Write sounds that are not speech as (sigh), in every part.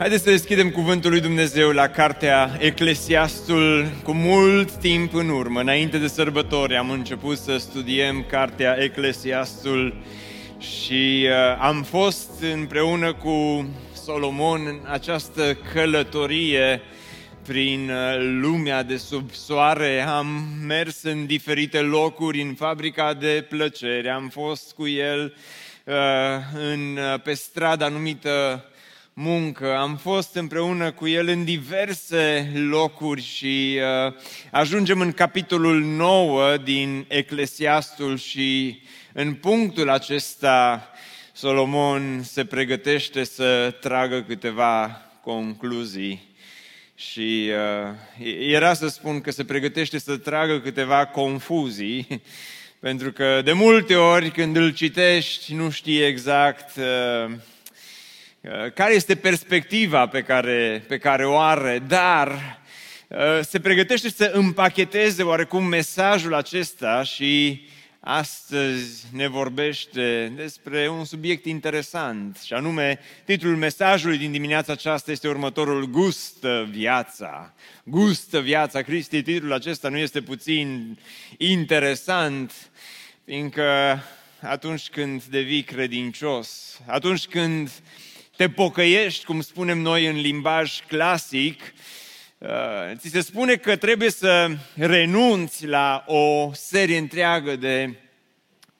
Haideți să deschidem cuvântul lui Dumnezeu la cartea Eclesiastul cu mult timp în urmă. Înainte de sărbători am început să studiem cartea Eclesiastul și uh, am fost împreună cu Solomon în această călătorie prin uh, lumea de sub soare. Am mers în diferite locuri, în fabrica de plăcere. Am fost cu el uh, în, uh, pe strada numită muncă, am fost împreună cu el în diverse locuri și uh, ajungem în capitolul 9 din Eclesiastul și în punctul acesta Solomon se pregătește să tragă câteva concluzii și uh, era să spun că se pregătește să tragă câteva confuzii, (laughs) pentru că de multe ori când îl citești nu știi exact uh, Uh, care este perspectiva pe care, pe care o are, dar uh, se pregătește să împacheteze oarecum mesajul acesta și astăzi ne vorbește despre un subiect interesant și anume titlul mesajului din dimineața aceasta este următorul Gustă viața. Gustă viața. Cristi, titlul acesta nu este puțin interesant, fiindcă atunci când devii credincios, atunci când uh, te pocăiești, cum spunem noi în limbaj clasic, uh, ți se spune că trebuie să renunți la o serie întreagă de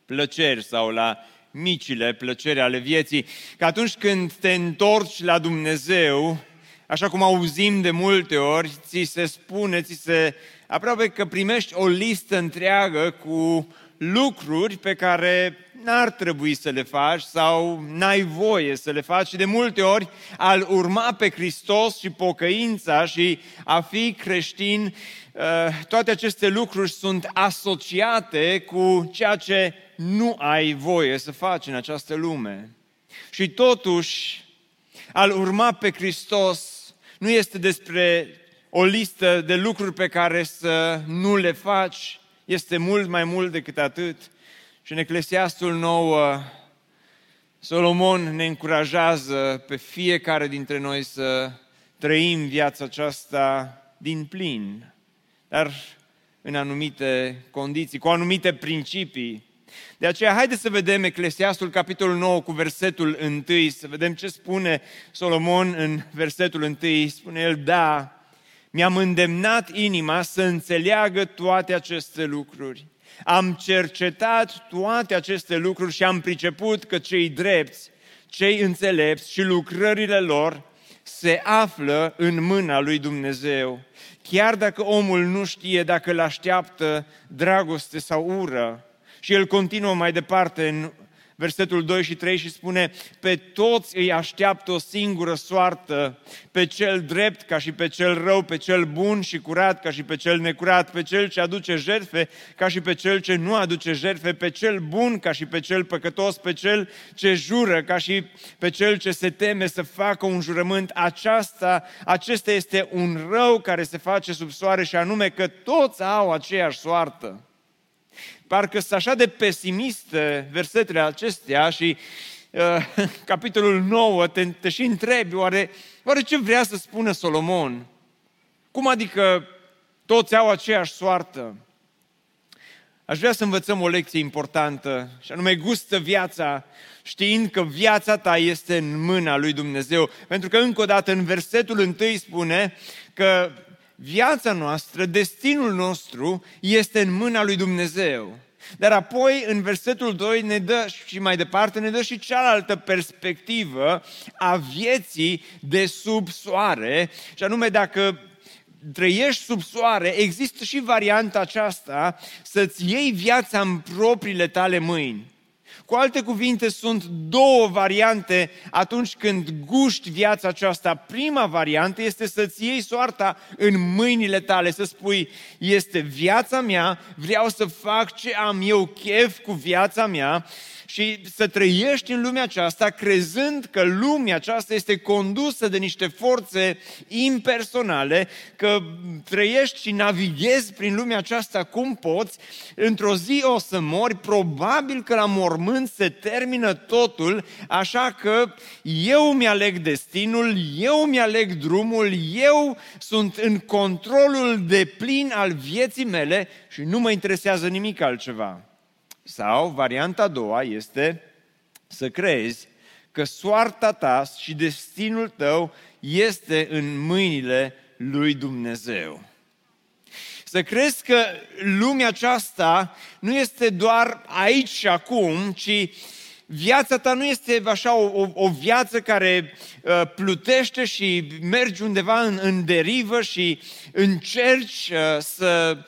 plăceri sau la micile plăceri ale vieții, că atunci când te întorci la Dumnezeu, așa cum auzim de multe ori, ți se spune, ți se aproape că primești o listă întreagă cu lucruri pe care n-ar trebui să le faci sau n-ai voie să le faci. Și de multe ori, al urma pe Hristos și pocăința și a fi creștin, uh, toate aceste lucruri sunt asociate cu ceea ce nu ai voie să faci în această lume. Și totuși, al urma pe Hristos nu este despre o listă de lucruri pe care să nu le faci, este mult mai mult decât atât. Și în Eclesiastul 9, Solomon ne încurajează pe fiecare dintre noi să trăim viața aceasta din plin, dar în anumite condiții, cu anumite principii. De aceea, haideți să vedem Eclesiastul, capitolul 9, cu versetul 1, să vedem ce spune Solomon în versetul 1. Spune el, da, mi-am îndemnat inima să înțeleagă toate aceste lucruri. Am cercetat toate aceste lucruri și am priceput că cei drepți, cei înțelepți și lucrările lor se află în mâna lui Dumnezeu. Chiar dacă omul nu știe dacă îl așteaptă dragoste sau ură. Și el continuă mai departe în versetul 2 și 3 și spune, pe toți îi așteaptă o singură soartă, pe cel drept ca și pe cel rău, pe cel bun și curat ca și pe cel necurat, pe cel ce aduce jertfe ca și pe cel ce nu aduce jertfe, pe cel bun ca și pe cel păcătos, pe cel ce jură ca și pe cel ce se teme să facă un jurământ. Aceasta, acesta este un rău care se face sub soare și anume că toți au aceeași soartă. Parcă sunt așa de pesimiste versetele acestea și uh, (laughs) capitolul 9 te, te și întrebi, oare, oare ce vrea să spună Solomon? Cum adică toți au aceeași soartă? Aș vrea să învățăm o lecție importantă, și anume gustă viața, știind că viața ta este în mâna lui Dumnezeu. Pentru că încă o dată în versetul întâi spune că viața noastră, destinul nostru este în mâna lui Dumnezeu. Dar apoi, în versetul 2, ne dă și mai departe, ne dă și cealaltă perspectivă a vieții de sub soare, și anume dacă trăiești sub soare, există și varianta aceasta să-ți iei viața în propriile tale mâini. Cu alte cuvinte, sunt două variante atunci când guști viața aceasta. Prima variantă este să-ți iei soarta în mâinile tale, să spui, este viața mea, vreau să fac ce am eu chef cu viața mea și să trăiești în lumea aceasta crezând că lumea aceasta este condusă de niște forțe impersonale, că trăiești și navighezi prin lumea aceasta cum poți, într-o zi o să mori, probabil că la mormânt se termină totul, așa că eu mi-aleg destinul, eu mi-aleg drumul, eu sunt în controlul de plin al vieții mele și nu mă interesează nimic altceva. Sau varianta a doua este să crezi că soarta ta și destinul tău este în mâinile lui Dumnezeu. Să crezi că lumea aceasta nu este doar aici și acum, ci viața ta nu este așa o, o, o viață care uh, plutește și mergi undeva în, în derivă și încerci uh, să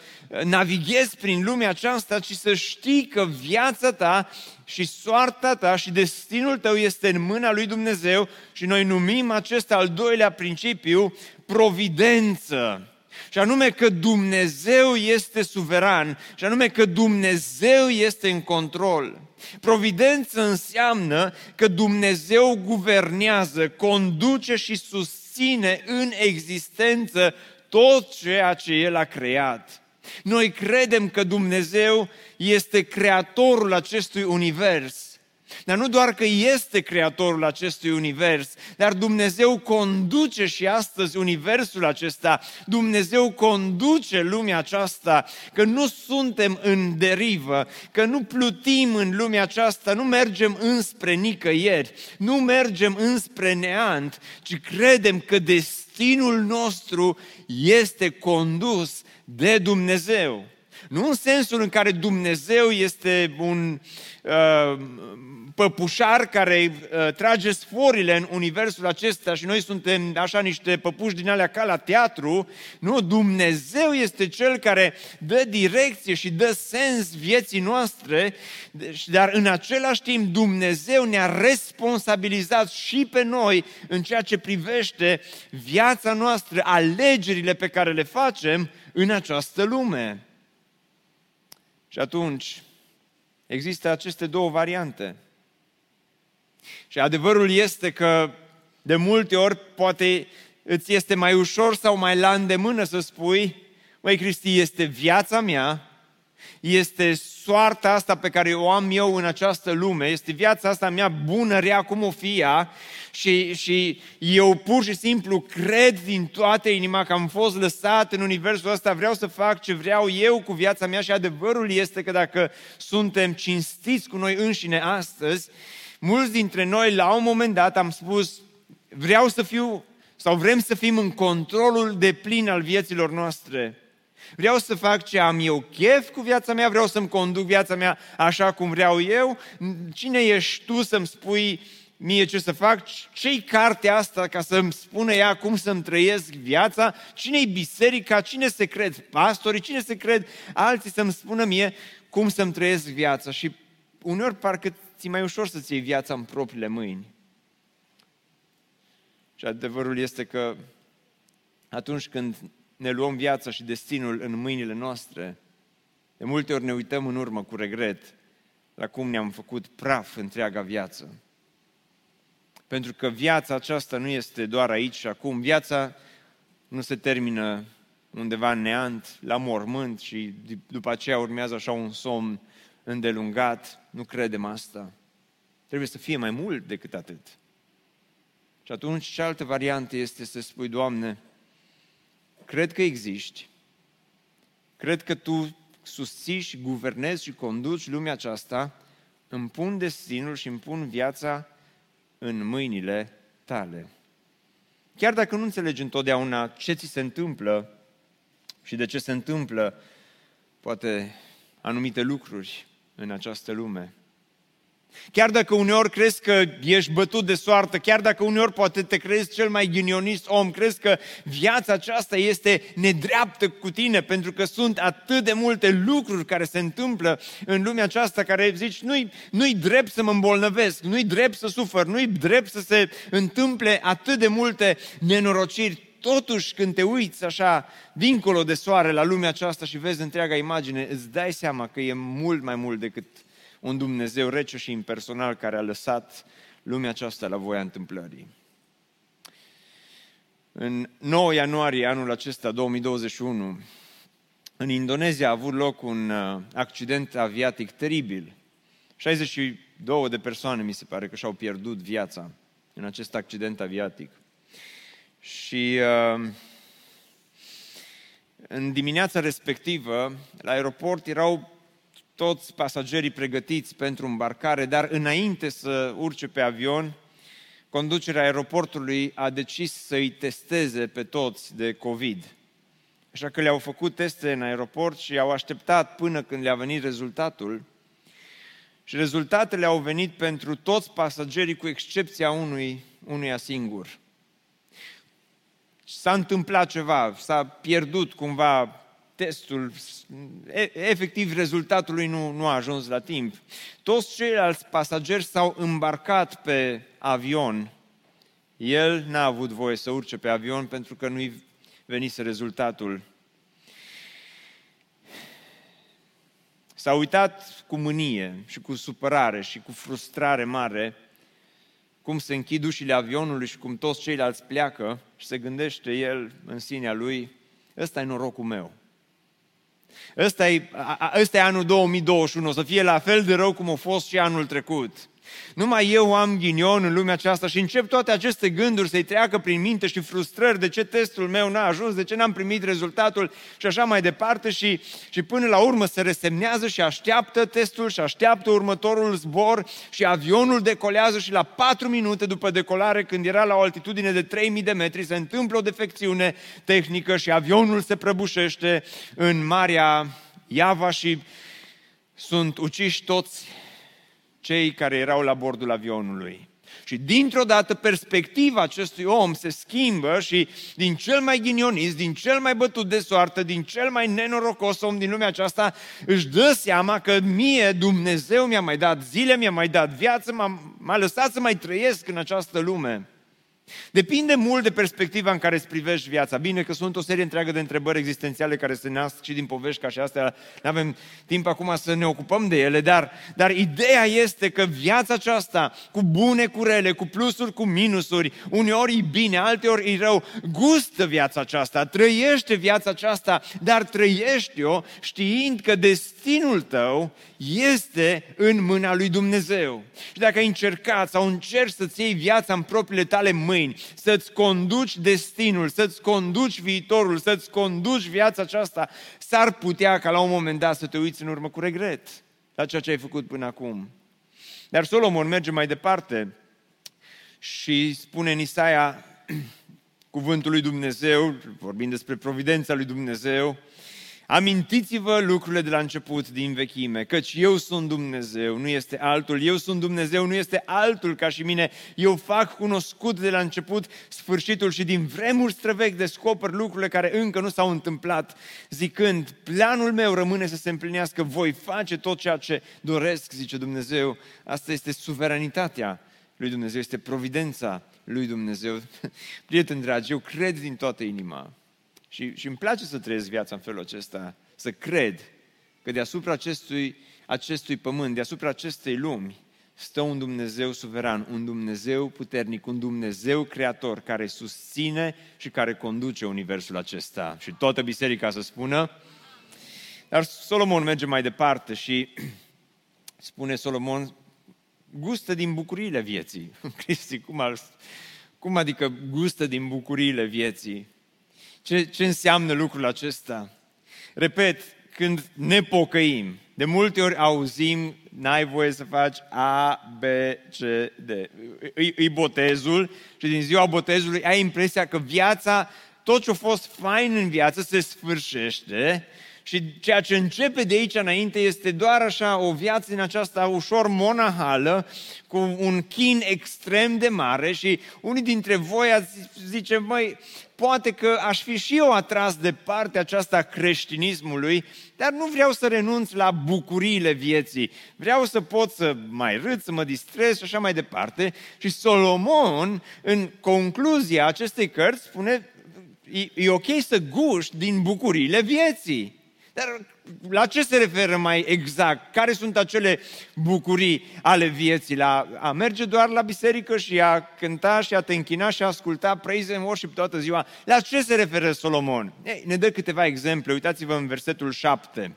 navighezi prin lumea aceasta, ci să știi că viața ta și soarta ta și destinul tău este în mâna lui Dumnezeu și noi numim acest al doilea principiu providență. Și anume că Dumnezeu este suveran, și anume că Dumnezeu este în control. Providență înseamnă că Dumnezeu guvernează, conduce și susține în existență tot ceea ce El a creat. Noi credem că Dumnezeu este creatorul acestui univers. Dar nu doar că este creatorul acestui univers, dar Dumnezeu conduce și astăzi universul acesta. Dumnezeu conduce lumea aceasta, că nu suntem în derivă, că nu plutim în lumea aceasta, nu mergem înspre nicăieri, nu mergem înspre neant, ci credem că destinul nostru este condus de Dumnezeu. Nu în sensul în care Dumnezeu este un uh, păpușar care uh, trage sforile în universul acesta și noi suntem așa niște păpuși din alea ca la teatru. Nu, Dumnezeu este Cel care dă direcție și dă sens vieții noastre, dar în același timp Dumnezeu ne-a responsabilizat și pe noi în ceea ce privește viața noastră, alegerile pe care le facem în această lume. Și atunci există aceste două variante. Și adevărul este că de multe ori poate îți este mai ușor sau mai la îndemână să spui, măi Cristi, este viața mea, este soarta asta pe care o am eu în această lume, este viața asta mea bună, rea, cum o fi ea, și, și eu pur și simplu cred din toată inima că am fost lăsat în universul ăsta, vreau să fac ce vreau eu cu viața mea și adevărul este că dacă suntem cinstiți cu noi înșine astăzi, mulți dintre noi la un moment dat am spus, vreau să fiu sau vrem să fim în controlul de plin al vieților noastre. Vreau să fac ce am eu chef cu viața mea, vreau să-mi conduc viața mea așa cum vreau eu. Cine ești tu să-mi spui mie ce să fac? Ce-i cartea asta ca să-mi spună ea cum să-mi trăiesc viața? Cine-i biserica? Cine se cred pastorii? Cine se cred alții să-mi spună mie cum să-mi trăiesc viața? Și uneori parcă ți mai ușor să-ți iei viața în propriile mâini. Și adevărul este că atunci când ne luăm viața și destinul în mâinile noastre, de multe ori ne uităm în urmă cu regret la cum ne-am făcut praf întreaga viață. Pentru că viața aceasta nu este doar aici și acum. Viața nu se termină undeva în neant, la mormânt și după aceea urmează așa un somn îndelungat. Nu credem asta. Trebuie să fie mai mult decât atât. Și atunci, cealaltă variantă este să spui, Doamne, cred că existi, cred că Tu susții și guvernezi și conduci lumea aceasta, îmi pun destinul și îmi pun viața în mâinile tale. Chiar dacă nu înțelegi întotdeauna ce ți se întâmplă și de ce se întâmplă poate anumite lucruri în această lume, Chiar dacă uneori crezi că ești bătut de soartă, chiar dacă uneori poate te crezi cel mai ghinionist om, crezi că viața aceasta este nedreaptă cu tine, pentru că sunt atât de multe lucruri care se întâmplă în lumea aceasta, care zici, nu-i, nu-i drept să mă îmbolnăvesc, nu-i drept să sufăr, nu-i drept să se întâmple atât de multe nenorociri. Totuși, când te uiți așa, dincolo de soare, la lumea aceasta și vezi întreaga imagine, îți dai seama că e mult mai mult decât un Dumnezeu rece și impersonal care a lăsat lumea aceasta la voia întâmplării. În 9 ianuarie anul acesta, 2021, în Indonezia a avut loc un uh, accident aviatic teribil. 62 de persoane, mi se pare, că și-au pierdut viața în acest accident aviatic. Și uh, în dimineața respectivă, la aeroport erau toți pasagerii pregătiți pentru îmbarcare, dar înainte să urce pe avion, conducerea aeroportului a decis să-i testeze pe toți de COVID. Așa că le-au făcut teste în aeroport și au așteptat până când le-a venit rezultatul. Și rezultatele au venit pentru toți pasagerii, cu excepția unui, unuia singur. S-a întâmplat ceva, s-a pierdut cumva testul, efectiv rezultatul lui nu, nu a ajuns la timp. Toți ceilalți pasageri s-au îmbarcat pe avion. El n-a avut voie să urce pe avion pentru că nu-i venise rezultatul. S-a uitat cu mânie și cu supărare și cu frustrare mare cum se închid ușile avionului și cum toți ceilalți pleacă și se gândește el în sinea lui, ăsta e norocul meu. Ăsta e, ăsta e anul 2021, o să fie la fel de rău cum a fost și anul trecut. Numai eu am ghinion în lumea aceasta și încep toate aceste gânduri să-i treacă prin minte și frustrări de ce testul meu n-a ajuns, de ce n-am primit rezultatul și așa mai departe și, și până la urmă se resemnează și așteaptă testul și așteaptă următorul zbor și avionul decolează și la 4 minute după decolare, când era la o altitudine de 3000 de metri, se întâmplă o defecțiune tehnică și avionul se prăbușește în Marea Iava și sunt uciși toți cei care erau la bordul avionului. Și dintr-o dată perspectiva acestui om se schimbă și din cel mai ghinionist, din cel mai bătut de soartă, din cel mai nenorocos om din lumea aceasta, își dă seama că mie Dumnezeu mi-a mai dat zile, mi-a mai dat viață, m-a, m-a lăsat să mai trăiesc în această lume. Depinde mult de perspectiva în care îți privești viața. Bine că sunt o serie întreagă de întrebări existențiale care se nasc și din povești ca și astea. Nu avem timp acum să ne ocupăm de ele, dar, dar ideea este că viața aceasta, cu bune, cu rele, cu plusuri, cu minusuri, uneori e bine, alteori e rău, gustă viața aceasta, trăiește viața aceasta, dar trăiește-o știind că destinul tău este în mâna lui Dumnezeu. Și dacă ai încercat sau încerci să-ți iei viața în propriile tale mâini, să-ți conduci destinul, să-ți conduci viitorul, să-ți conduci viața aceasta, s-ar putea ca la un moment dat să te uiți în urmă cu regret la ceea ce ai făcut până acum. Dar Solomon merge mai departe și spune în Isaia (clears throat) cuvântul lui Dumnezeu, vorbind despre providența lui Dumnezeu, Amintiți-vă lucrurile de la început din vechime, căci eu sunt Dumnezeu, nu este altul. Eu sunt Dumnezeu, nu este altul ca și mine. Eu fac cunoscut de la început sfârșitul și din vremuri străvechi descoper lucrurile care încă nu s-au întâmplat, zicând, planul meu rămâne să se împlinească, voi face tot ceea ce doresc, zice Dumnezeu. Asta este suveranitatea lui Dumnezeu, este providența lui Dumnezeu. (laughs) Prieteni dragi, eu cred din toată inima și, și îmi place să trăiesc viața în felul acesta, să cred că deasupra acestui, acestui pământ, deasupra acestei lumi, stă un Dumnezeu suveran, un Dumnezeu puternic, un Dumnezeu creator care susține și care conduce universul acesta. Și toată biserica să spună. Dar Solomon merge mai departe și (clears throat) spune Solomon, gustă din bucuriile vieții. (laughs) Cristi, cum, ar, cum adică gustă din bucuriile vieții? Ce, ce înseamnă lucrul acesta? Repet, când ne pocăim, de multe ori auzim, n-ai voie să faci A, B, C, D. Îi, îi botezul și din ziua botezului ai impresia că viața, tot ce a fost fain în viață se sfârșește Și ceea ce începe de aici înainte este doar așa o viață în aceasta ușor monahală, cu un chin extrem de mare și unii dintre voi ați zice, măi, poate că aș fi și eu atras de partea aceasta a creștinismului, dar nu vreau să renunț la bucuriile vieții. Vreau să pot să mai râd, să mă distrez și așa mai departe. Și Solomon, în concluzia acestei cărți, spune, e, e ok să guști din bucuriile vieții. Dar la ce se referă mai exact? Care sunt acele bucurii ale vieții? La a merge doar la biserică și a cânta și a te închina și a asculta praise and worship toată ziua? La ce se referă Solomon? Ei, ne dă câteva exemple. Uitați-vă în versetul 7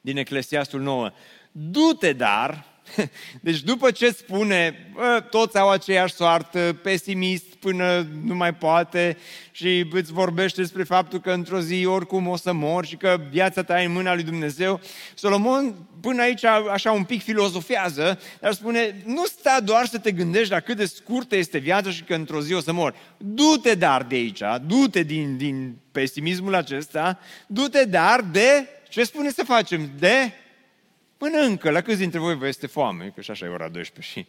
din Eclesiastul 9. Du-te dar, (laughs) deci după ce spune, bă, toți au aceeași soartă, pesimist până nu mai poate și îți vorbește despre faptul că într-o zi oricum o să mor și că viața ta e în mâna lui Dumnezeu, Solomon până aici așa un pic filozofează, dar spune, nu sta doar să te gândești la cât de scurtă este viața și că într-o zi o să mor. Du-te dar de aici, du-te din, din pesimismul acesta, du-te dar de, ce spune să facem? De Mănâncă, la câți dintre voi vă este foame? Că și așa e ora 12 și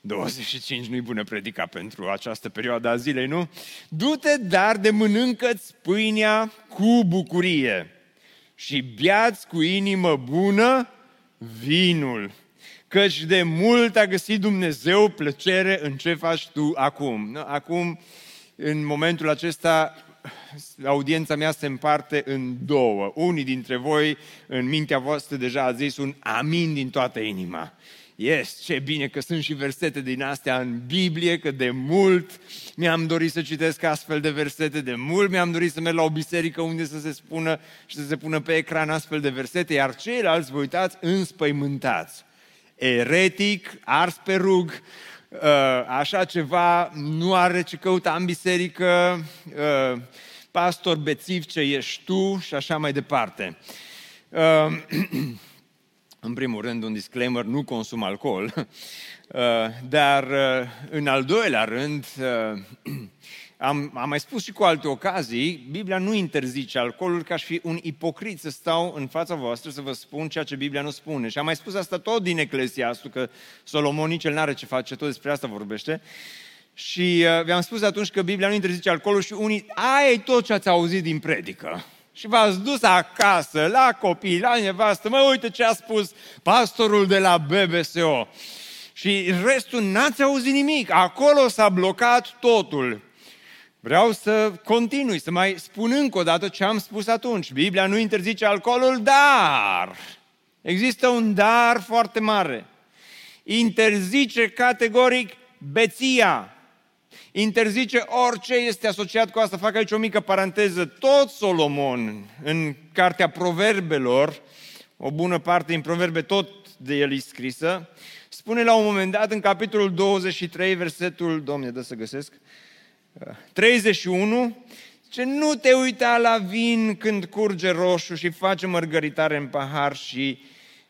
25 nu-i bună predica pentru această perioadă a zilei, nu? Du-te, dar de mănâncă-ți pâinea cu bucurie și biați cu inimă bună vinul, căci de mult a găsit Dumnezeu plăcere în ce faci tu acum. Acum, în momentul acesta, audiența mea se împarte în două. Unii dintre voi, în mintea voastră, deja a zis un amin din toată inima. Yes, ce bine că sunt și versete din astea în Biblie, că de mult mi-am dorit să citesc astfel de versete, de mult mi-am dorit să merg la o biserică unde să se spună și să se pună pe ecran astfel de versete, iar ceilalți vă uitați înspăimântați. Eretic, ars pe rug, uh, așa ceva nu are ce căuta în biserică, uh, pastor bețiv ce ești tu și așa mai departe. Uh, (clears throat) în primul rând, un disclaimer, nu consum alcool, (laughs) uh, dar uh, în al doilea rând, (clears throat) am, am mai spus și cu alte ocazii, Biblia nu interzice alcoolul ca și fi un ipocrit să stau în fața voastră să vă spun ceea ce Biblia nu spune. Și am mai spus asta tot din Eclesiastul, că Solomon nici el n-are ce face, tot despre asta vorbește. Și uh, vi-am spus atunci că Biblia nu interzice alcoolul și unii, aia e tot ce ați auzit din predică. Și v-ați dus acasă, la copii, la nevastă, mă, uite ce a spus pastorul de la BBSO. Și restul n-ați auzit nimic. Acolo s-a blocat totul. Vreau să continui, să mai spun încă o dată ce am spus atunci. Biblia nu interzice alcoolul, dar există un dar foarte mare. Interzice categoric beția. Interzice orice este asociat cu asta. Fac aici o mică paranteză. Tot Solomon, în cartea Proverbelor, o bună parte din Proverbe tot de el e scrisă, spune la un moment dat în capitolul 23, versetul, Domne, dă să găsesc, 31, ce nu te uita la vin când curge roșu și face mărgăritare în pahar și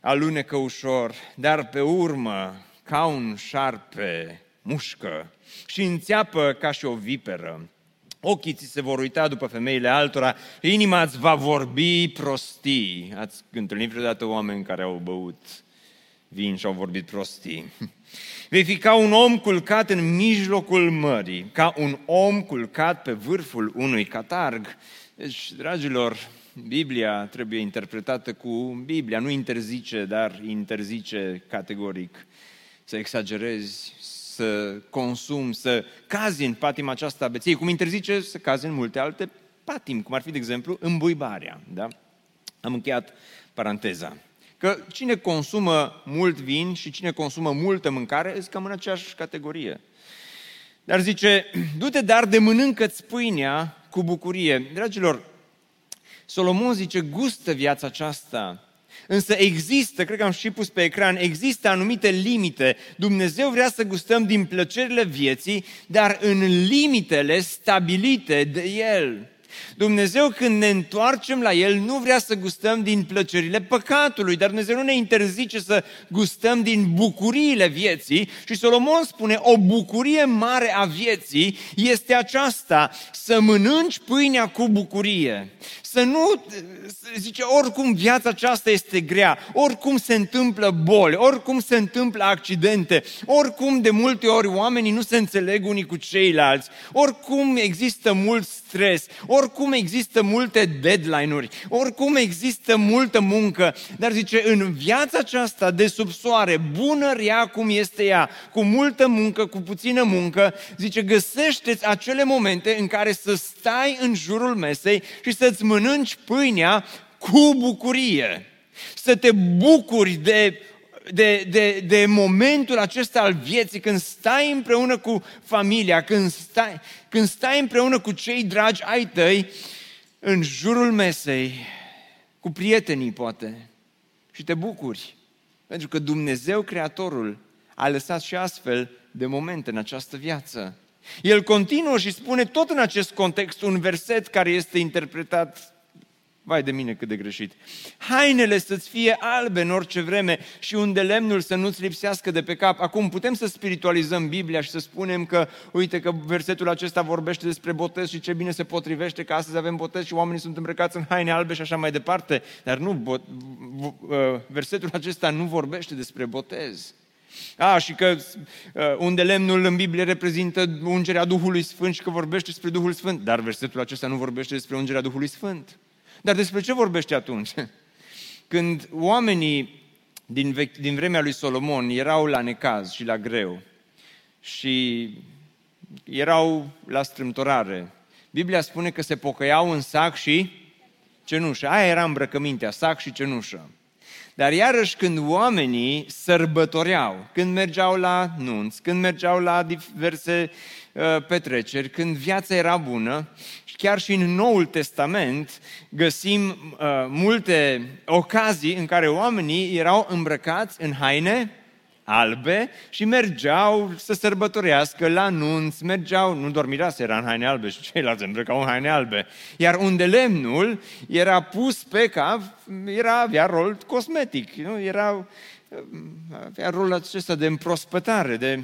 alunecă ușor, dar pe urmă, ca un șarpe, mușcă și înțeapă ca și o viperă. Ochii ți se vor uita după femeile altora, inima îți va vorbi prostii. Ați întâlnit vreodată oameni care au băut vin și au vorbit prostii. Vei fi ca un om culcat în mijlocul mării, ca un om culcat pe vârful unui catarg. Deci, dragilor, Biblia trebuie interpretată cu Biblia, nu interzice, dar interzice categoric să exagerezi, să consumi, să cazi în patima aceasta a beției, cum interzice să cazi în multe alte patim, cum ar fi, de exemplu, îmbuibarea. Da? Am încheiat paranteza că cine consumă mult vin și cine consumă multă mâncare sunt cam în aceeași categorie. Dar zice, du-te dar de mănâncă-ți pâinea cu bucurie. Dragilor, Solomon zice, gustă viața aceasta, Însă există, cred că am și pus pe ecran, există anumite limite. Dumnezeu vrea să gustăm din plăcerile vieții, dar în limitele stabilite de El. Dumnezeu când ne întoarcem la El nu vrea să gustăm din plăcerile păcatului, dar Dumnezeu nu ne interzice să gustăm din bucuriile vieții și Solomon spune o bucurie mare a vieții este aceasta, să mănânci pâinea cu bucurie, să nu, zice, oricum viața aceasta este grea, oricum se întâmplă boli, oricum se întâmplă accidente, oricum de multe ori oamenii nu se înțeleg unii cu ceilalți, oricum există mult stres, oricum există multe deadline-uri, oricum există multă muncă, dar zice, în viața aceasta de sub soare, bună rea cum este ea, cu multă muncă, cu puțină muncă, zice, găsește acele momente în care să stai în jurul mesei și să-ți mănânci pâinea cu bucurie. Să te bucuri de de, de, de momentul acesta al vieții, când stai împreună cu familia, când stai, când stai împreună cu cei dragi ai tăi, în jurul mesei, cu prietenii poate, și te bucuri. Pentru că Dumnezeu, Creatorul, a lăsat și astfel de momente în această viață. El continuă și spune tot în acest context un verset care este interpretat Vai de mine cât de greșit. Hainele să-ți fie albe în orice vreme și unde lemnul să nu-ți lipsească de pe cap. Acum putem să spiritualizăm Biblia și să spunem că, uite că versetul acesta vorbește despre botez și ce bine se potrivește că astăzi avem botez și oamenii sunt îmbrăcați în haine albe și așa mai departe. Dar nu, bot, uh, versetul acesta nu vorbește despre botez. A, și că uh, unde lemnul în Biblie reprezintă ungerea Duhului Sfânt și că vorbește despre Duhul Sfânt. Dar versetul acesta nu vorbește despre ungerea Duhului Sfânt. Dar despre ce vorbește atunci? (laughs) Când oamenii din, vechi, din vremea lui Solomon erau la necaz și la greu și erau la strâmtorare, Biblia spune că se pocăiau în sac și cenușă. Aia era îmbrăcămintea, sac și cenușă. Dar iarăși când oamenii sărbătoreau, când mergeau la nunți, când mergeau la diverse uh, petreceri, când viața era bună, chiar și în Noul Testament găsim uh, multe ocazii în care oamenii erau îmbrăcați în haine albe și mergeau să sărbătorească la nunți, mergeau, nu doar mireasa era în haine albe și ceilalți îmbrăcau în haine albe, iar unde lemnul era pus pe cap, era, avea rol cosmetic, nu? Era, avea rolul acesta de împrospătare, de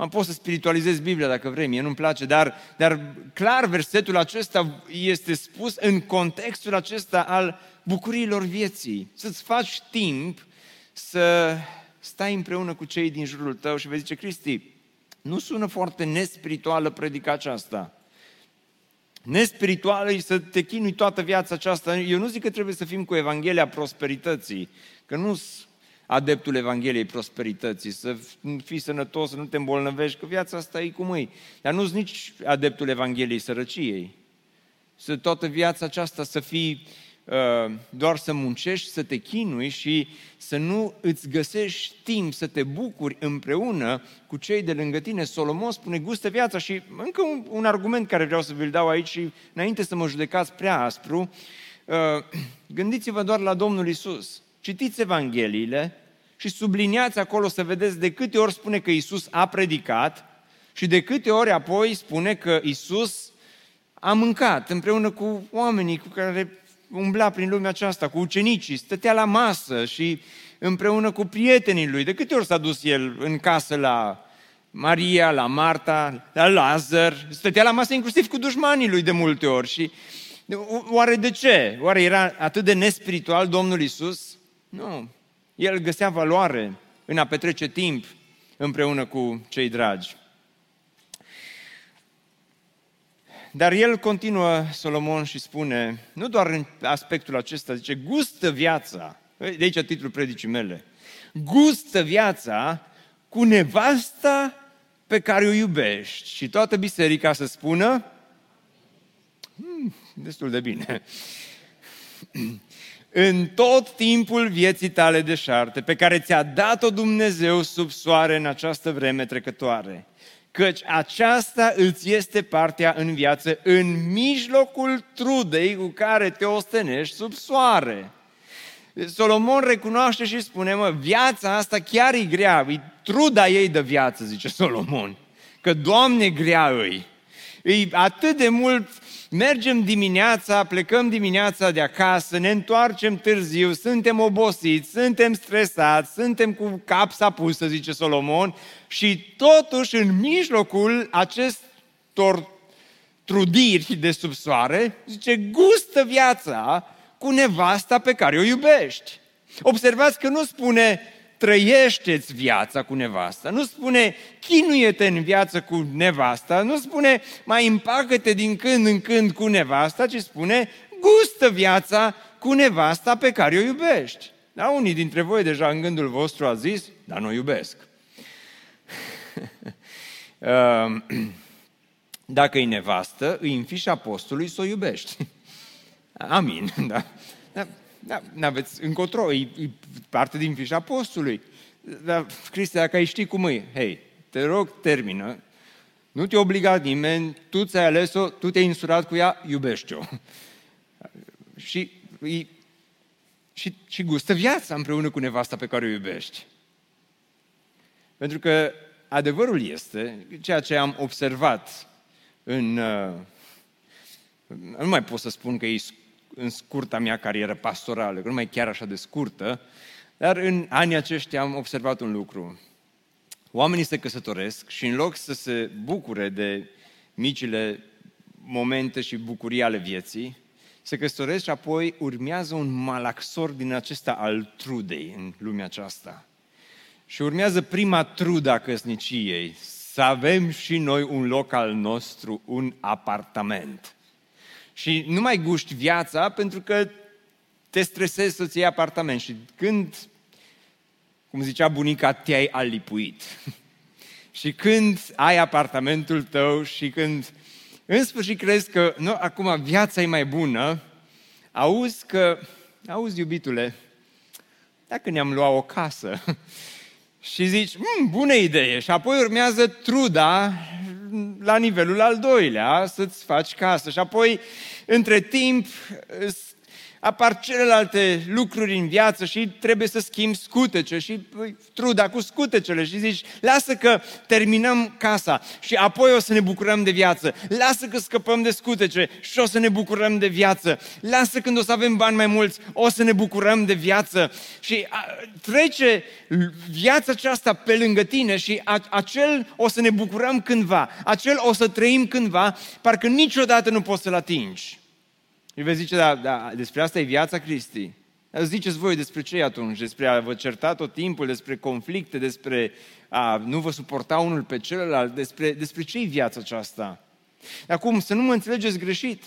am pot să spiritualizez Biblia dacă vrei, mie nu-mi place, dar, dar clar versetul acesta este spus în contextul acesta al bucuriilor vieții. Să-ți faci timp să stai împreună cu cei din jurul tău și vei zice, Cristi, nu sună foarte nespirituală predica aceasta. Nespirituală e să te chinui toată viața aceasta. Eu nu zic că trebuie să fim cu Evanghelia prosperității, că nu adeptul Evangheliei prosperității, să fii sănătos, să nu te îmbolnăvești, că viața asta e cum e. Dar nu-s nici adeptul Evangheliei sărăciei. Să toată viața aceasta să fii uh, doar să muncești, să te chinui și să nu îți găsești timp să te bucuri împreună cu cei de lângă tine. Solomon spune, gustă viața și încă un, un argument care vreau să vi-l dau aici și înainte să mă judecați prea aspru, uh, (clears throat) gândiți-vă doar la Domnul Isus. Citiți Evangheliile și subliniați acolo să vedeți de câte ori spune că Isus a predicat și de câte ori apoi spune că Isus a mâncat împreună cu oamenii cu care umbla prin lumea aceasta, cu ucenicii, stătea la masă și împreună cu prietenii lui. De câte ori s-a dus el în casă la Maria, la Marta, la Lazar, stătea la masă inclusiv cu dușmanii lui de multe ori și Oare de ce? Oare era atât de nespiritual Domnul Isus? Nu. El găsea valoare în a petrece timp împreună cu cei dragi. Dar el continuă, Solomon, și spune, nu doar în aspectul acesta, zice, gustă viața, de aici titlul predicii mele, gustă viața cu nevasta pe care o iubești. Și toată biserica să spună, hmm, destul de bine (clears throat) în tot timpul vieții tale de șarte, pe care ți-a dat-o Dumnezeu sub soare în această vreme trecătoare. Căci aceasta îți este partea în viață, în mijlocul trudei cu care te ostenești sub soare. Solomon recunoaște și spune, mă, viața asta chiar e grea, e truda ei de viață, zice Solomon. Că, Doamne, grea îi. E atât de mult mergem dimineața, plecăm dimineața de acasă, ne întoarcem târziu, suntem obosiți, suntem stresați, suntem cu capsa pusă, zice Solomon, și totuși în mijlocul acestor trudiri de sub soare, zice, gustă viața cu nevasta pe care o iubești. Observați că nu spune trăiește-ți viața cu nevasta, nu spune chinuie-te în viață cu nevasta, nu spune mai împacă-te din când în când cu nevasta, ci spune gustă viața cu nevasta pe care o iubești. Da, unii dintre voi deja în gândul vostru a zis, dar nu iubesc. (laughs) Ehm, (clears throat) dacă e nevastă, îi înfiși apostolului să o iubești. (laughs) Amin, da. da. Da, n-aveți încotro, e, e parte din fișa apostolului. Dar, Cristi, dacă ai ști cum e, hei, te rog, termină, nu te obliga nimeni, tu ți-ai ales-o, tu te-ai insurat cu ea, iubește-o. și, e, și, și gustă viața împreună cu nevasta pe care o iubești. Pentru că adevărul este, ceea ce am observat în... Uh, nu mai pot să spun că e în scurta mea carieră pastorală, că nu mai chiar așa de scurtă, dar în anii aceștia am observat un lucru. Oamenii se căsătoresc și în loc să se bucure de micile momente și bucurii ale vieții, se căsătoresc și apoi urmează un malaxor din acesta al trudei în lumea aceasta. Și urmează prima trudă a căsniciei, să avem și noi un loc al nostru, un apartament. Și nu mai guști viața pentru că te stresezi să-ți iei apartament. Și când, cum zicea bunica, te-ai alipuit. (laughs) și când ai apartamentul tău și când în sfârșit crezi că nu, acum viața e mai bună, auzi că, auzi iubitule, dacă ne-am luat o casă (laughs) și zici, mmm, bună idee, și apoi urmează truda la nivelul al doilea, să-ți faci casă. Și apoi între timp apar celelalte lucruri în viață și trebuie să schimbi scutece și păi, truda cu scutecele și zici, lasă că terminăm casa și apoi o să ne bucurăm de viață. Lasă că scăpăm de scutece și o să ne bucurăm de viață. Lasă când o să avem bani mai mulți, o să ne bucurăm de viață. Și a, trece viața aceasta pe lângă tine și a, acel o să ne bucurăm cândva, acel o să trăim cândva, parcă niciodată nu poți să-l atingi. Și vei zice, da, da, despre asta e viața Cristi. Dar ziceți voi despre ce atunci? Despre a vă certa tot timpul, despre conflicte, despre a nu vă suporta unul pe celălalt, despre, despre ce e viața aceasta? Acum, să nu mă înțelegeți greșit.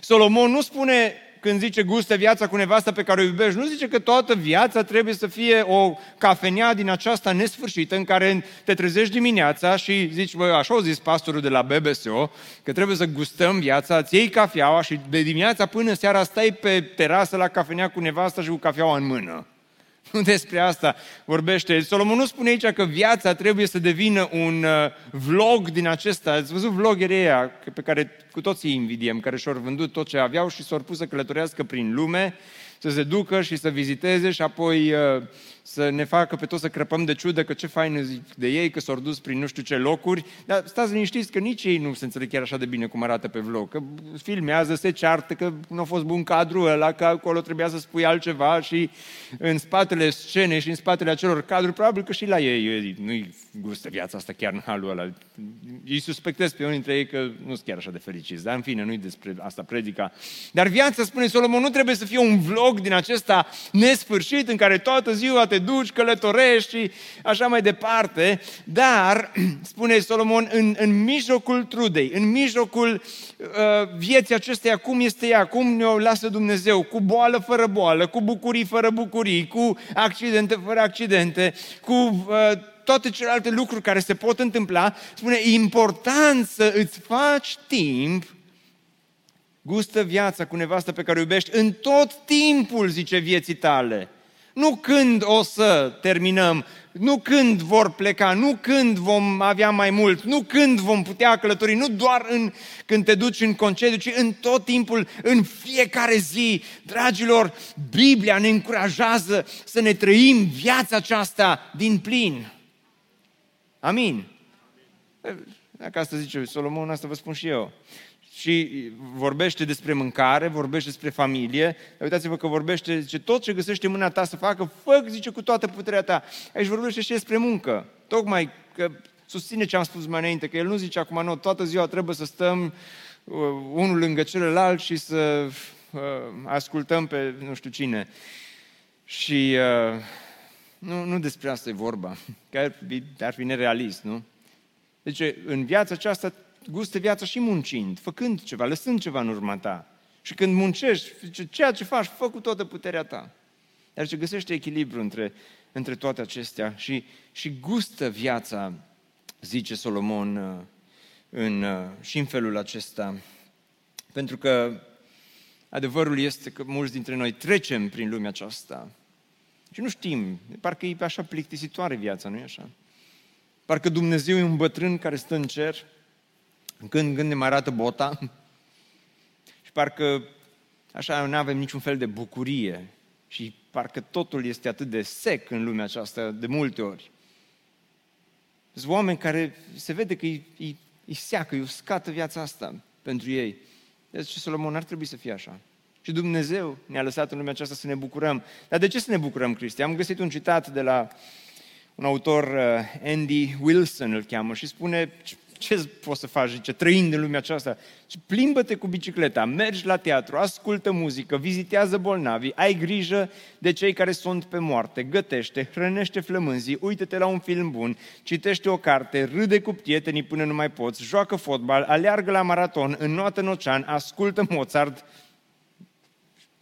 Solomon nu spune când zice gustă viața cu nevasta pe care o iubești, nu zice că toată viața trebuie să fie o cafenea din aceasta nesfârșită în care te trezești dimineața și zici, băi, așa au zis pastorul de la BBSO, că trebuie să gustăm viața, îți iei cafeaua și de dimineața până seara stai pe terasă la cafenea cu nevasta și cu cafeaua în mână. Nu (laughs) despre asta vorbește. Solomon nu spune aici că viața trebuie să devină un uh, vlog din acesta. Ați văzut vloggerii ăia pe care cu toții îi invidiem, care și-au vândut tot ce aveau și s-au pus să călătorească prin lume, să se ducă și să viziteze și apoi uh, să ne facă pe toți să crăpăm de ciudă că ce fain zic de ei, că s-au dus prin nu știu ce locuri, dar stați liniștiți că nici ei nu se înțeleg chiar așa de bine cum arată pe vlog, că filmează, se ceartă, că nu a fost bun cadrul ăla, că acolo trebuia să spui altceva și în spatele scenei și în spatele acelor cadruri, probabil că și la ei nu-i gustă viața asta chiar în halul ăla. Îi suspectez pe unii dintre ei că nu sunt chiar așa de fericiți, dar în fine, nu-i despre asta predica. Dar viața, spune Solomon, nu trebuie să fie un vlog din acesta nesfârșit în care toată ziua te duci, călătorești și așa mai departe, dar, (clears throat) spune Solomon, în, în mijlocul trudei, în mijlocul uh, vieții acesteia, cum este ea, cum ne-o lasă Dumnezeu, cu boală fără boală, cu bucurii fără bucurii, cu accidente fără accidente, cu uh, toate celelalte lucruri care se pot întâmpla, spune, e important să îți faci timp gustă viața cu nevastă pe care o iubești în tot timpul, zice, vieții tale. Nu când o să terminăm, nu când vor pleca, nu când vom avea mai mult, nu când vom putea călători, nu doar în, când te duci în concediu, ci în tot timpul, în fiecare zi. Dragilor, Biblia ne încurajează să ne trăim viața aceasta din plin. Amin. Dacă asta zice Solomon, asta vă spun și eu. Și vorbește despre mâncare, vorbește despre familie, dar uitați-vă că vorbește, zice, tot ce găsește mâna ta să facă, fă, zice, cu toată puterea ta. Aici vorbește și despre muncă. Tocmai că susține ce am spus mai înainte, că el nu zice acum, nu, toată ziua trebuie să stăm uh, unul lângă celălalt și să uh, ascultăm pe nu știu cine. Și uh, nu, nu despre asta e vorba, (laughs) că ar fi, ar fi nerealist, nu? Deci în viața aceasta gustă viața și muncind, făcând ceva, lăsând ceva în urma ta. Și când muncești, zice, ceea ce faci, fă cu toată puterea ta. Dar ce găsește echilibru între, între toate acestea și, și gustă viața, zice Solomon, uh, în, uh, și în felul acesta. Pentru că adevărul este că mulți dintre noi trecem prin lumea aceasta și nu știm, parcă e așa plictisitoare viața, nu e așa? Parcă Dumnezeu e un bătrân care stă în cer, când când ne mai arată bota și parcă așa nu avem niciun fel de bucurie și parcă totul este atât de sec în lumea aceasta de multe ori. Sunt oameni care se vede că îi, îi, îi seacă, îi uscată viața asta pentru ei. Deci Solomon ar trebui să fie așa. Și Dumnezeu ne-a lăsat în lumea aceasta să ne bucurăm. Dar de ce să ne bucurăm, Cristi? Am găsit un citat de la un autor, uh, Andy Wilson îl cheamă, și spune ce poți să faci, zice, trăind în lumea aceasta? Și plimbă-te cu bicicleta, mergi la teatru, ascultă muzică, vizitează bolnavi, ai grijă de cei care sunt pe moarte, gătește, hrănește flămânzii, uită-te la un film bun, citește o carte, râde cu prietenii până nu mai poți, joacă fotbal, aleargă la maraton, înnoată în ocean, ascultă Mozart,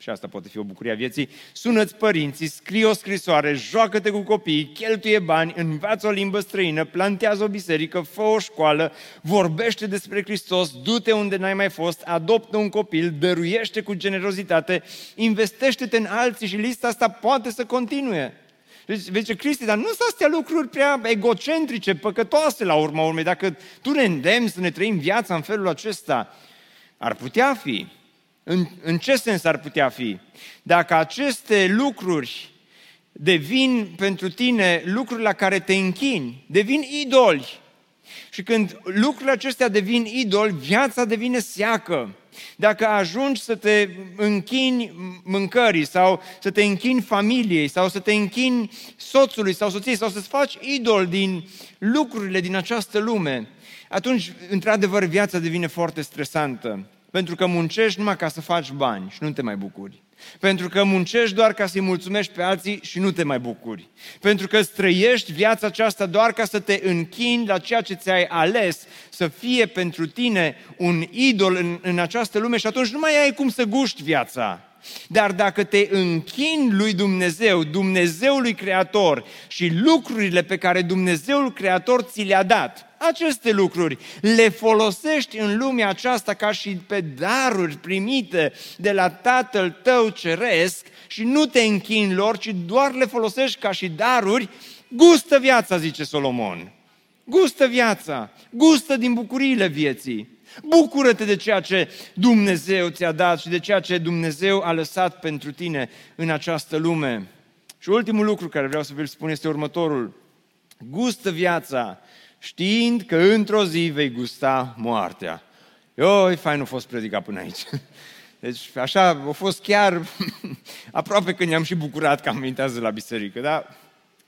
și asta poate fi o bucurie a vieții, sună-ți părinții, scrie o scrisoare, joacă-te cu copiii, cheltuie bani, învață o limbă străină, plantează o biserică, fă o școală, vorbește despre Hristos, du-te unde n-ai mai fost, adoptă un copil, dăruiește cu generozitate, investește-te în alții și lista asta poate să continue. Deci, zice Cristi, dar nu sunt astea lucruri prea egocentrice, păcătoase la urma urmei. Dacă tu ne îndemni să ne trăim viața în felul acesta, ar putea fi. În, în ce sens ar putea fi? Dacă aceste lucruri devin pentru tine lucruri la care te închini, devin idoli. Și când lucrurile acestea devin idoli, viața devine seacă. Dacă ajungi să te închini mâncării sau să te închini familiei sau să te închini soțului sau soției sau să-ți faci idol din lucrurile din această lume, atunci, într-adevăr, viața devine foarte stresantă. Pentru că muncești numai ca să faci bani și nu te mai bucuri. Pentru că muncești doar ca să-i mulțumești pe alții și nu te mai bucuri. Pentru că străiești viața aceasta doar ca să te închini la ceea ce ți-ai ales să fie pentru tine un idol în, în această lume și atunci nu mai ai cum să guști viața. Dar dacă te închini lui Dumnezeu, Dumnezeului Creator și lucrurile pe care Dumnezeul Creator ți le-a dat, aceste lucruri le folosești în lumea aceasta ca și pe daruri primite de la Tatăl tău ceresc și nu te închini lor, ci doar le folosești ca și daruri, gustă viața, zice Solomon. Gustă viața, gustă din bucuriile vieții. Bucură-te de ceea ce Dumnezeu ți-a dat și de ceea ce Dumnezeu a lăsat pentru tine în această lume. Și ultimul lucru care vreau să vi-l spun este următorul. Gustă viața știind că într-o zi vei gusta moartea. Oi, fain a fost predicat până aici. (laughs) Deci așa a fost chiar (laughs) aproape că ne-am și bucurat că am venit azi la biserică, dar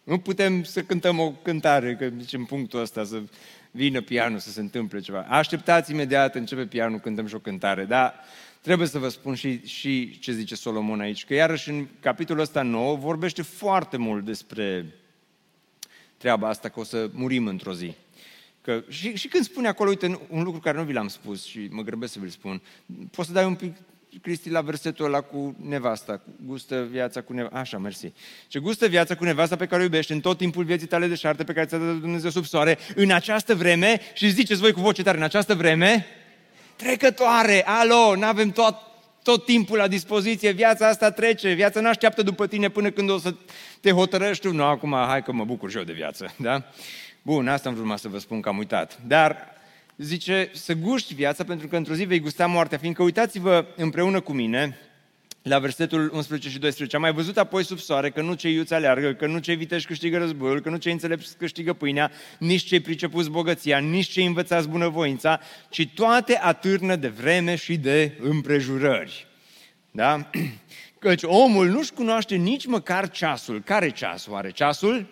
nu putem să cântăm o cântare, că zicem punctul ăsta, să vină pianul, să se întâmple ceva. Așteptați imediat, începe pianul, cântăm și o cântare, dar trebuie să vă spun și, și ce zice Solomon aici, că iarăși în capitolul ăsta nou vorbește foarte mult despre treaba asta că o să murim într-o zi. Că, și, și când spune acolo, uite, un lucru care nu vi l-am spus și mă grăbesc să vi-l spun, poți să dai un pic, Cristi, la versetul ăla cu nevasta, gustă viața cu nevasta, așa, mersi. Ce gustă viața cu nevasta pe care o iubești în tot timpul vieții tale de șarte pe care ți-a dat Dumnezeu sub soare, în această vreme, și ziceți voi cu voce tare, în această vreme, trecătoare, alo, nu avem tot, tot timpul la dispoziție, viața asta trece, viața nu așteaptă după tine până când o să te hotărăști tu, nu, acum hai că mă bucur și eu de viață, da? Bun, asta am vrut să vă spun că am uitat. Dar zice să guști viața pentru că într-o zi vei gusta moartea, fiindcă uitați-vă împreună cu mine la versetul 11 și 12. Am mai văzut apoi sub soare că nu cei iuți aleargă, că nu cei viteși câștigă războiul, că nu cei înțelepți câștigă pâinea, nici cei pricepuți bogăția, nici cei învățați bunăvoința, ci toate atârnă de vreme și de împrejurări. Da? (clears throat) Căci omul nu-și cunoaște nici măcar ceasul. Care ceasul are? Ceasul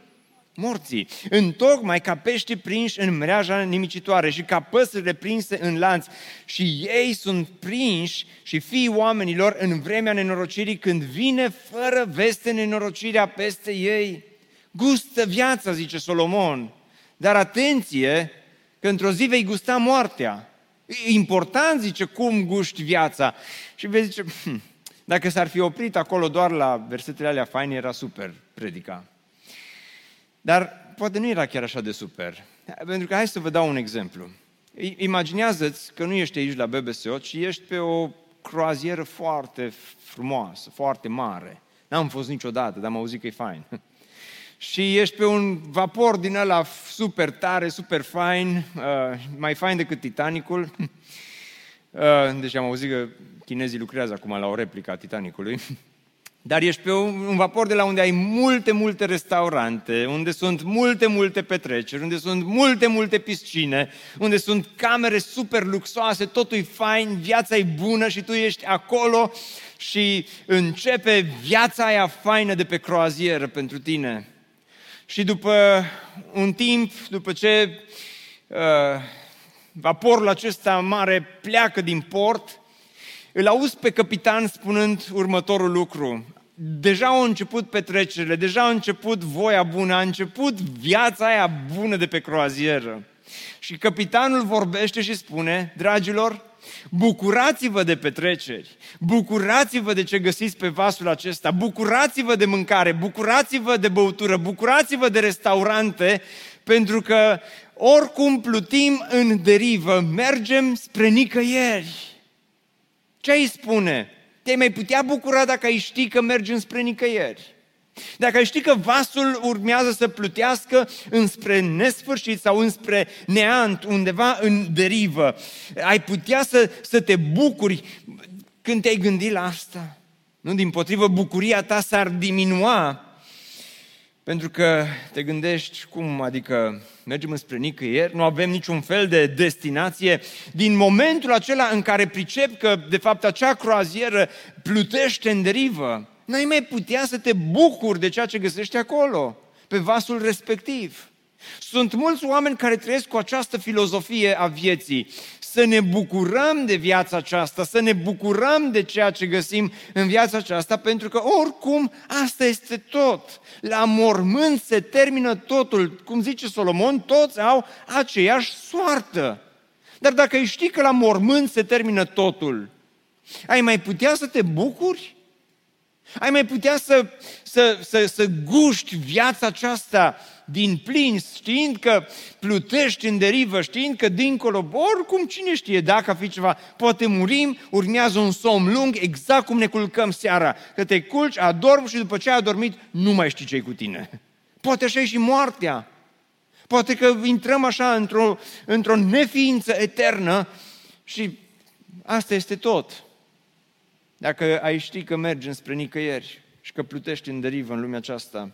morții. Întocmai ca pește prinși în mreaja nimicitoare și ca păsările prinse în lanț. Și ei sunt prinși și fii oamenilor în vremea nenorocirii când vine fără veste nenorocirea peste ei. Gustă viața, zice Solomon, dar atenție că într-o zi vei gusta moartea. E important, zice, cum guști viața. Și vezi, zice, hm, dacă s-ar fi oprit acolo doar la versetele alea faine, era super predica. Dar poate nu era chiar așa de super. Pentru că hai să vă dau un exemplu. Imaginează-ți că nu ești aici la BBSO, ci ești pe o croazieră foarte frumoasă, foarte mare. N-am fost niciodată, dar am auzit că e fain. (laughs) și ești pe un vapor din ăla super tare, super fain, uh, mai fain decât Titanicul. (laughs) uh, deci am auzit că chinezii lucrează acum la o replică a Titanicului. (laughs) Dar ești pe un, un vapor de la unde ai multe, multe restaurante, unde sunt multe, multe petreceri, unde sunt multe, multe piscine, unde sunt camere super luxoase, totul e fain, viața e bună și tu ești acolo și începe viața aia faină de pe croazieră pentru tine. Și după un timp, după ce uh, vaporul acesta mare pleacă din port, îl auzi pe capitan spunând următorul lucru. Deja au început petrecerile, deja a început voia bună, a început viața aia bună de pe croazieră. Și capitanul vorbește și spune, dragilor, bucurați-vă de petreceri, bucurați-vă de ce găsiți pe vasul acesta, bucurați-vă de mâncare, bucurați-vă de băutură, bucurați-vă de restaurante, pentru că oricum plutim în derivă, mergem spre nicăieri. Ce îi spune? Te-ai mai putea bucura dacă ai ști că mergi înspre nicăieri. Dacă ai ști că vasul urmează să plutească înspre nesfârșit sau înspre neant, undeva în derivă, ai putea să, să te bucuri când te-ai gândit la asta. Nu, din potrivă, bucuria ta s-ar diminua pentru că te gândești, cum adică mergem înspre nicăieri, nu avem niciun fel de destinație. Din momentul acela în care pricep că, de fapt, acea croazieră plutește în derivă, n-ai mai putea să te bucuri de ceea ce găsești acolo, pe vasul respectiv. Sunt mulți oameni care trăiesc cu această filozofie a vieții să ne bucurăm de viața aceasta, să ne bucurăm de ceea ce găsim în viața aceasta, pentru că oricum asta este tot. La mormânt se termină totul. Cum zice Solomon, toți au aceeași soartă. Dar dacă ai ști că la mormânt se termină totul, ai mai putea să te bucuri? Ai mai putea să, să, să, să guști viața aceasta din plin, știind că plutești în derivă, știind că dincolo, oricum cine știe dacă fi ceva, poate murim, urmează un somn lung, exact cum ne culcăm seara, că te culci, adormi și după ce ai adormit, nu mai știi ce cu tine. Poate așa e și moartea. Poate că intrăm așa într-o, într-o neființă eternă și asta este tot. Dacă ai ști că mergi spre nicăieri și că plutești în derivă în lumea aceasta,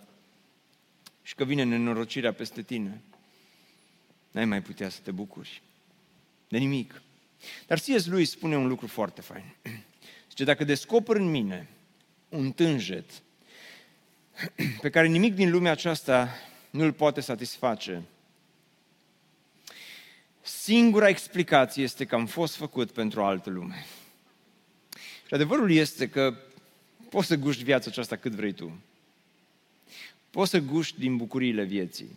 și că vine nenorocirea peste tine, n-ai mai putea să te bucuri. De nimic. Dar C.S. lui spune un lucru foarte fain. (clears throat) Zice, dacă descoper în mine un tânjet pe care nimic din lumea aceasta nu îl poate satisface, singura explicație este că am fost făcut pentru o altă lume. Și adevărul este că poți să guști viața aceasta cât vrei tu poți să guști din bucuriile vieții.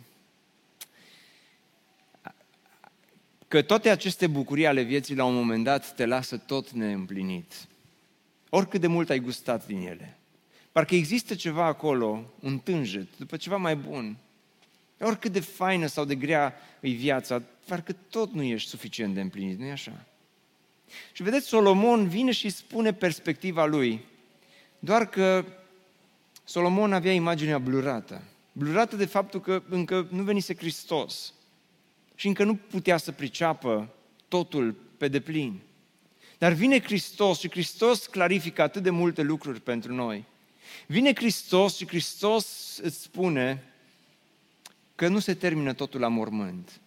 Că toate aceste bucurii ale vieții la un moment dat te lasă tot neîmplinit. Oricât de mult ai gustat din ele. Parcă există ceva acolo, un tânjet, după ceva mai bun. Oricât de faină sau de grea e viața, parcă tot nu ești suficient de împlinit, nu-i așa? Și vedeți, Solomon vine și spune perspectiva lui, doar că Solomon avea imaginea blurată. Blurată de faptul că încă nu venise Hristos și încă nu putea să priceapă totul pe deplin. Dar vine Hristos și Hristos clarifică atât de multe lucruri pentru noi. Vine Hristos și Hristos îți spune că nu se termină totul la mormânt.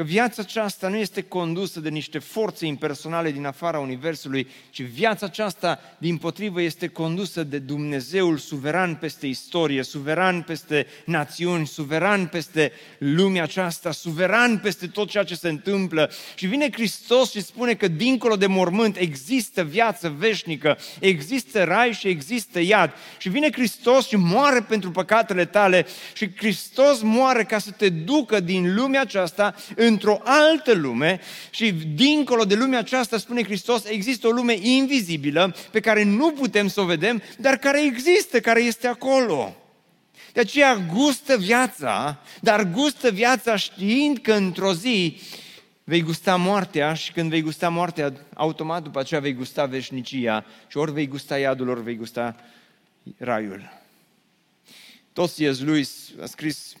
Că viața aceasta nu este condusă de niște forțe impersonale din afara Universului, ci viața aceasta, din potrivă, este condusă de Dumnezeul suveran peste istorie, suveran peste națiuni, suveran peste lumea aceasta, suveran peste tot ceea ce se întâmplă. Și vine Hristos și spune că dincolo de mormânt există viață veșnică, există rai și există iad. Și vine Hristos și moare pentru păcatele tale și Hristos moare ca să te ducă din lumea aceasta într-o altă lume și dincolo de lumea aceasta, spune Hristos, există o lume invizibilă pe care nu putem să o vedem, dar care există, care este acolo. De aceea gustă viața, dar gustă viața știind că într-o zi vei gusta moartea și când vei gusta moartea, automat după aceea vei gusta veșnicia și ori vei gusta iadul, ori vei gusta raiul. Tot C.S. Lewis a scris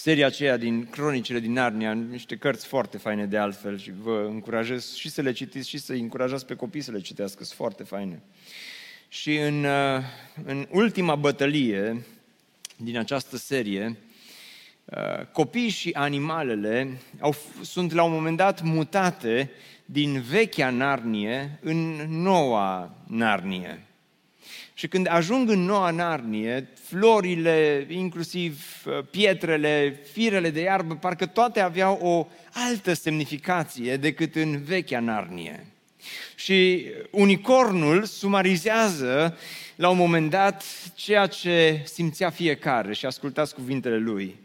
seria aceea din Cronicile din Narnia, niște cărți foarte faine de altfel și vă încurajez și să le citiți și să încurajați pe copii să le citească, sunt foarte faine. Și în, uh, în ultima bătălie din această serie, uh, copiii și animalele au, sunt la un moment dat mutate din vechea Narnie în noua Narnie. Și când ajung în noua Narnie, florile, inclusiv uh, pietrele, firele de iarbă, parcă toate aveau o altă semnificație decât în vechea Narnie. Și unicornul sumarizează la un moment dat ceea ce simțea fiecare și ascultați cuvintele lui.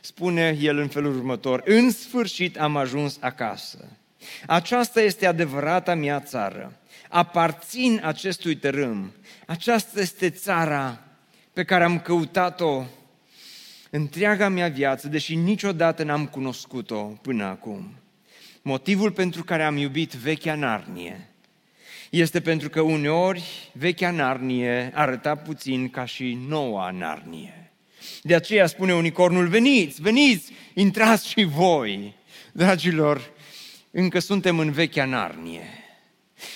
Spune el în felul următor, în sfârșit am ajuns acasă. Aceasta este adevărata mea țară. Aparțin acestui tărâm aceasta este țara pe care am căutat-o întreaga mea viață, deși niciodată n-am cunoscut-o până acum. Motivul pentru care am iubit vechea Narnie este pentru că uneori vechea Narnie arăta puțin ca și noua Narnie. De aceea spune unicornul, veniți, veniți, intrați și voi. Dragilor, încă suntem în vechea Narnie.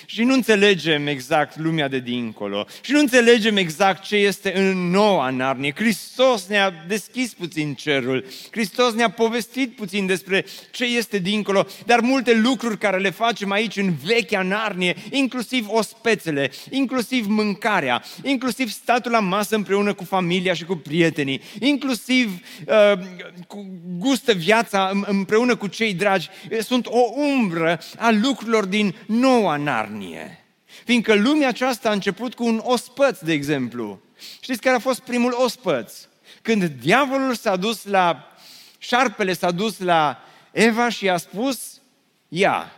Și nu înțelegem exact lumea de dincolo. Și nu înțelegem exact ce este în noua Narnie. Hristos ne-a deschis puțin cerul. Hristos ne-a povestit puțin despre ce este dincolo. Dar multe lucruri care le facem aici în vechea Narnie, inclusiv ospețele, inclusiv mâncarea, inclusiv statul la masă împreună cu familia și cu prietenii, inclusiv uh, cu gustă viața împreună cu cei dragi, sunt o umbră a lucrurilor din noua Narnie. Narnie. Fiindcă lumea aceasta a început cu un ospăț, de exemplu. Știți care a fost primul ospăț? Când diavolul s-a dus la, șarpele s-a dus la Eva și a spus, ia,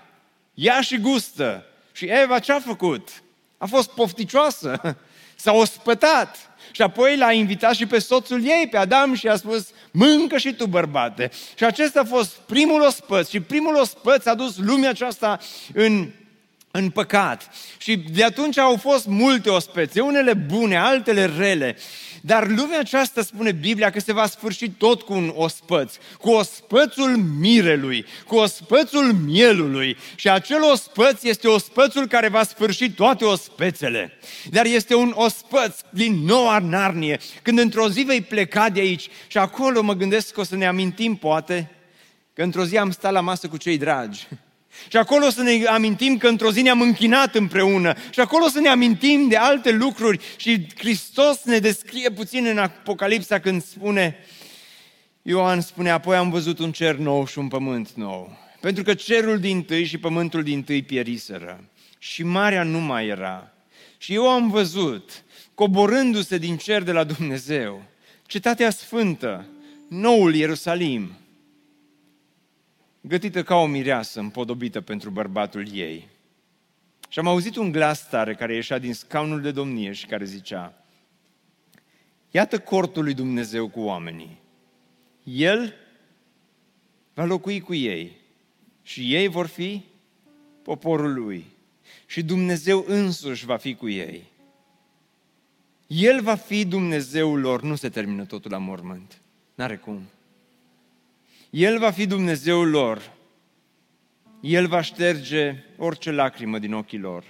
ia și gustă. Și Eva ce a făcut? A fost pofticioasă, (laughs) s-a ospătat. Și apoi l-a invitat și pe soțul ei, pe Adam, și a spus, mâncă și tu, bărbate. Și acesta a fost primul ospăț și primul ospăț a dus lumea aceasta în în păcat. Și de atunci au fost multe ospețe, unele bune, altele rele. Dar lumea aceasta spune Biblia că se va sfârși tot cu un ospăț, cu ospățul mirelui, cu ospățul mielului. Și acel ospăț este ospățul care va sfârși toate ospețele. Dar este un ospăț din noua Narnie, când într-o zi vei pleca de aici și acolo mă gândesc că o să ne amintim poate că într-o zi am stat la masă cu cei dragi și acolo să ne amintim că într-o zi ne-am închinat împreună. Și acolo să ne amintim de alte lucruri. Și Hristos ne descrie puțin în Apocalipsa când spune, Ioan spune, apoi am văzut un cer nou și un pământ nou. Pentru că cerul din tâi și pământul din tâi pieriseră. Și marea nu mai era. Și eu am văzut, coborându-se din cer de la Dumnezeu, cetatea sfântă, noul Ierusalim, gătită ca o mireasă împodobită pentru bărbatul ei. Și am auzit un glas tare care ieșea din scaunul de domnie și care zicea, Iată cortul lui Dumnezeu cu oamenii. El va locui cu ei și ei vor fi poporul lui și Dumnezeu însuși va fi cu ei. El va fi Dumnezeul lor, nu se termină totul la mormânt. N-are cum. El va fi Dumnezeul lor. El va șterge orice lacrimă din ochii lor.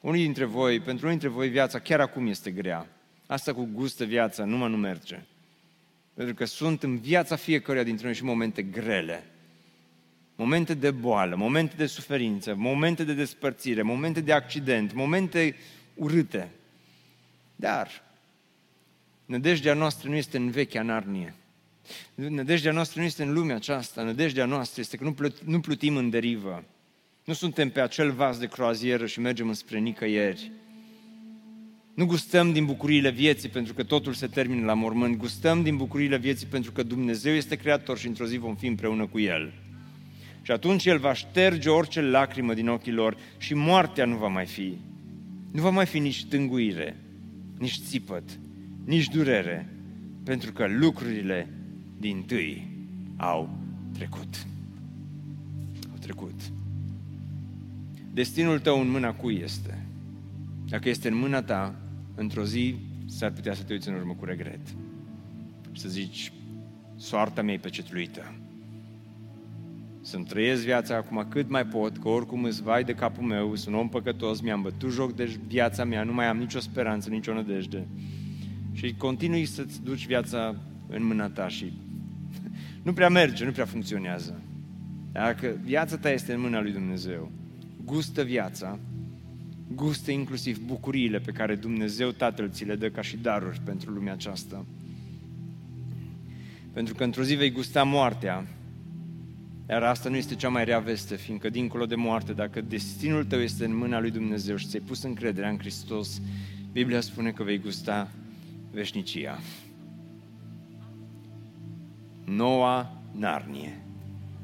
Unii dintre voi, pentru unii dintre voi viața chiar acum este grea. Asta cu gustă viața nu mă nu merge. Pentru că sunt în viața fiecăruia dintre noi și momente grele. Momente de boală, momente de suferință, momente de despărțire, momente de accident, momente urâte. Dar nădejdea noastră nu este în vechea Narnie. Nădejdea noastră nu este în lumea aceasta. Nădejdea noastră este că nu, plut, nu plutim în derivă. Nu suntem pe acel vas de croazieră și mergem înspre nicăieri. Nu gustăm din bucuriile vieții pentru că totul se termină la mormânt. Gustăm din bucuriile vieții pentru că Dumnezeu este creator și într-o zi vom fi împreună cu El. Și atunci El va șterge orice lacrimă din ochii lor și moartea nu va mai fi. Nu va mai fi nici tânguire, nici țipăt, nici durere, pentru că lucrurile din tâi au trecut. Au trecut. Destinul tău în mâna cui este? Dacă este în mâna ta, într-o zi s-ar putea să te uiți în urmă cu regret. Și să zici, soarta mea e pecetluită. Să-mi trăiesc viața acum cât mai pot, că oricum îți vai de capul meu, sunt om păcătos, mi-am bătut joc de viața mea, nu mai am nicio speranță, nicio nădejde. Și continui să-ți duci viața în mâna ta și nu prea merge, nu prea funcționează. Dacă viața ta este în mâna lui Dumnezeu, gustă viața, gustă inclusiv bucuriile pe care Dumnezeu Tatăl ți le dă ca și daruri pentru lumea aceasta. Pentru că într-o zi vei gusta moartea, iar asta nu este cea mai rea veste, fiindcă dincolo de moarte, dacă destinul tău este în mâna lui Dumnezeu și ți-ai pus încrederea în Hristos, Biblia spune că vei gusta veșnicia. Noua Narnie,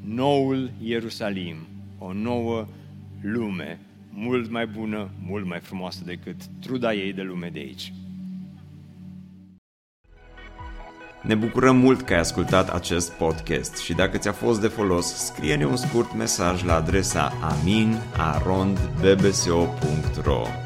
noul Ierusalim, o nouă lume mult mai bună, mult mai frumoasă decât truda ei de lume de aici. Ne bucurăm mult că ai ascultat acest podcast și dacă ți-a fost de folos, scrie-ne un scurt mesaj la adresa aminarondbbso.ro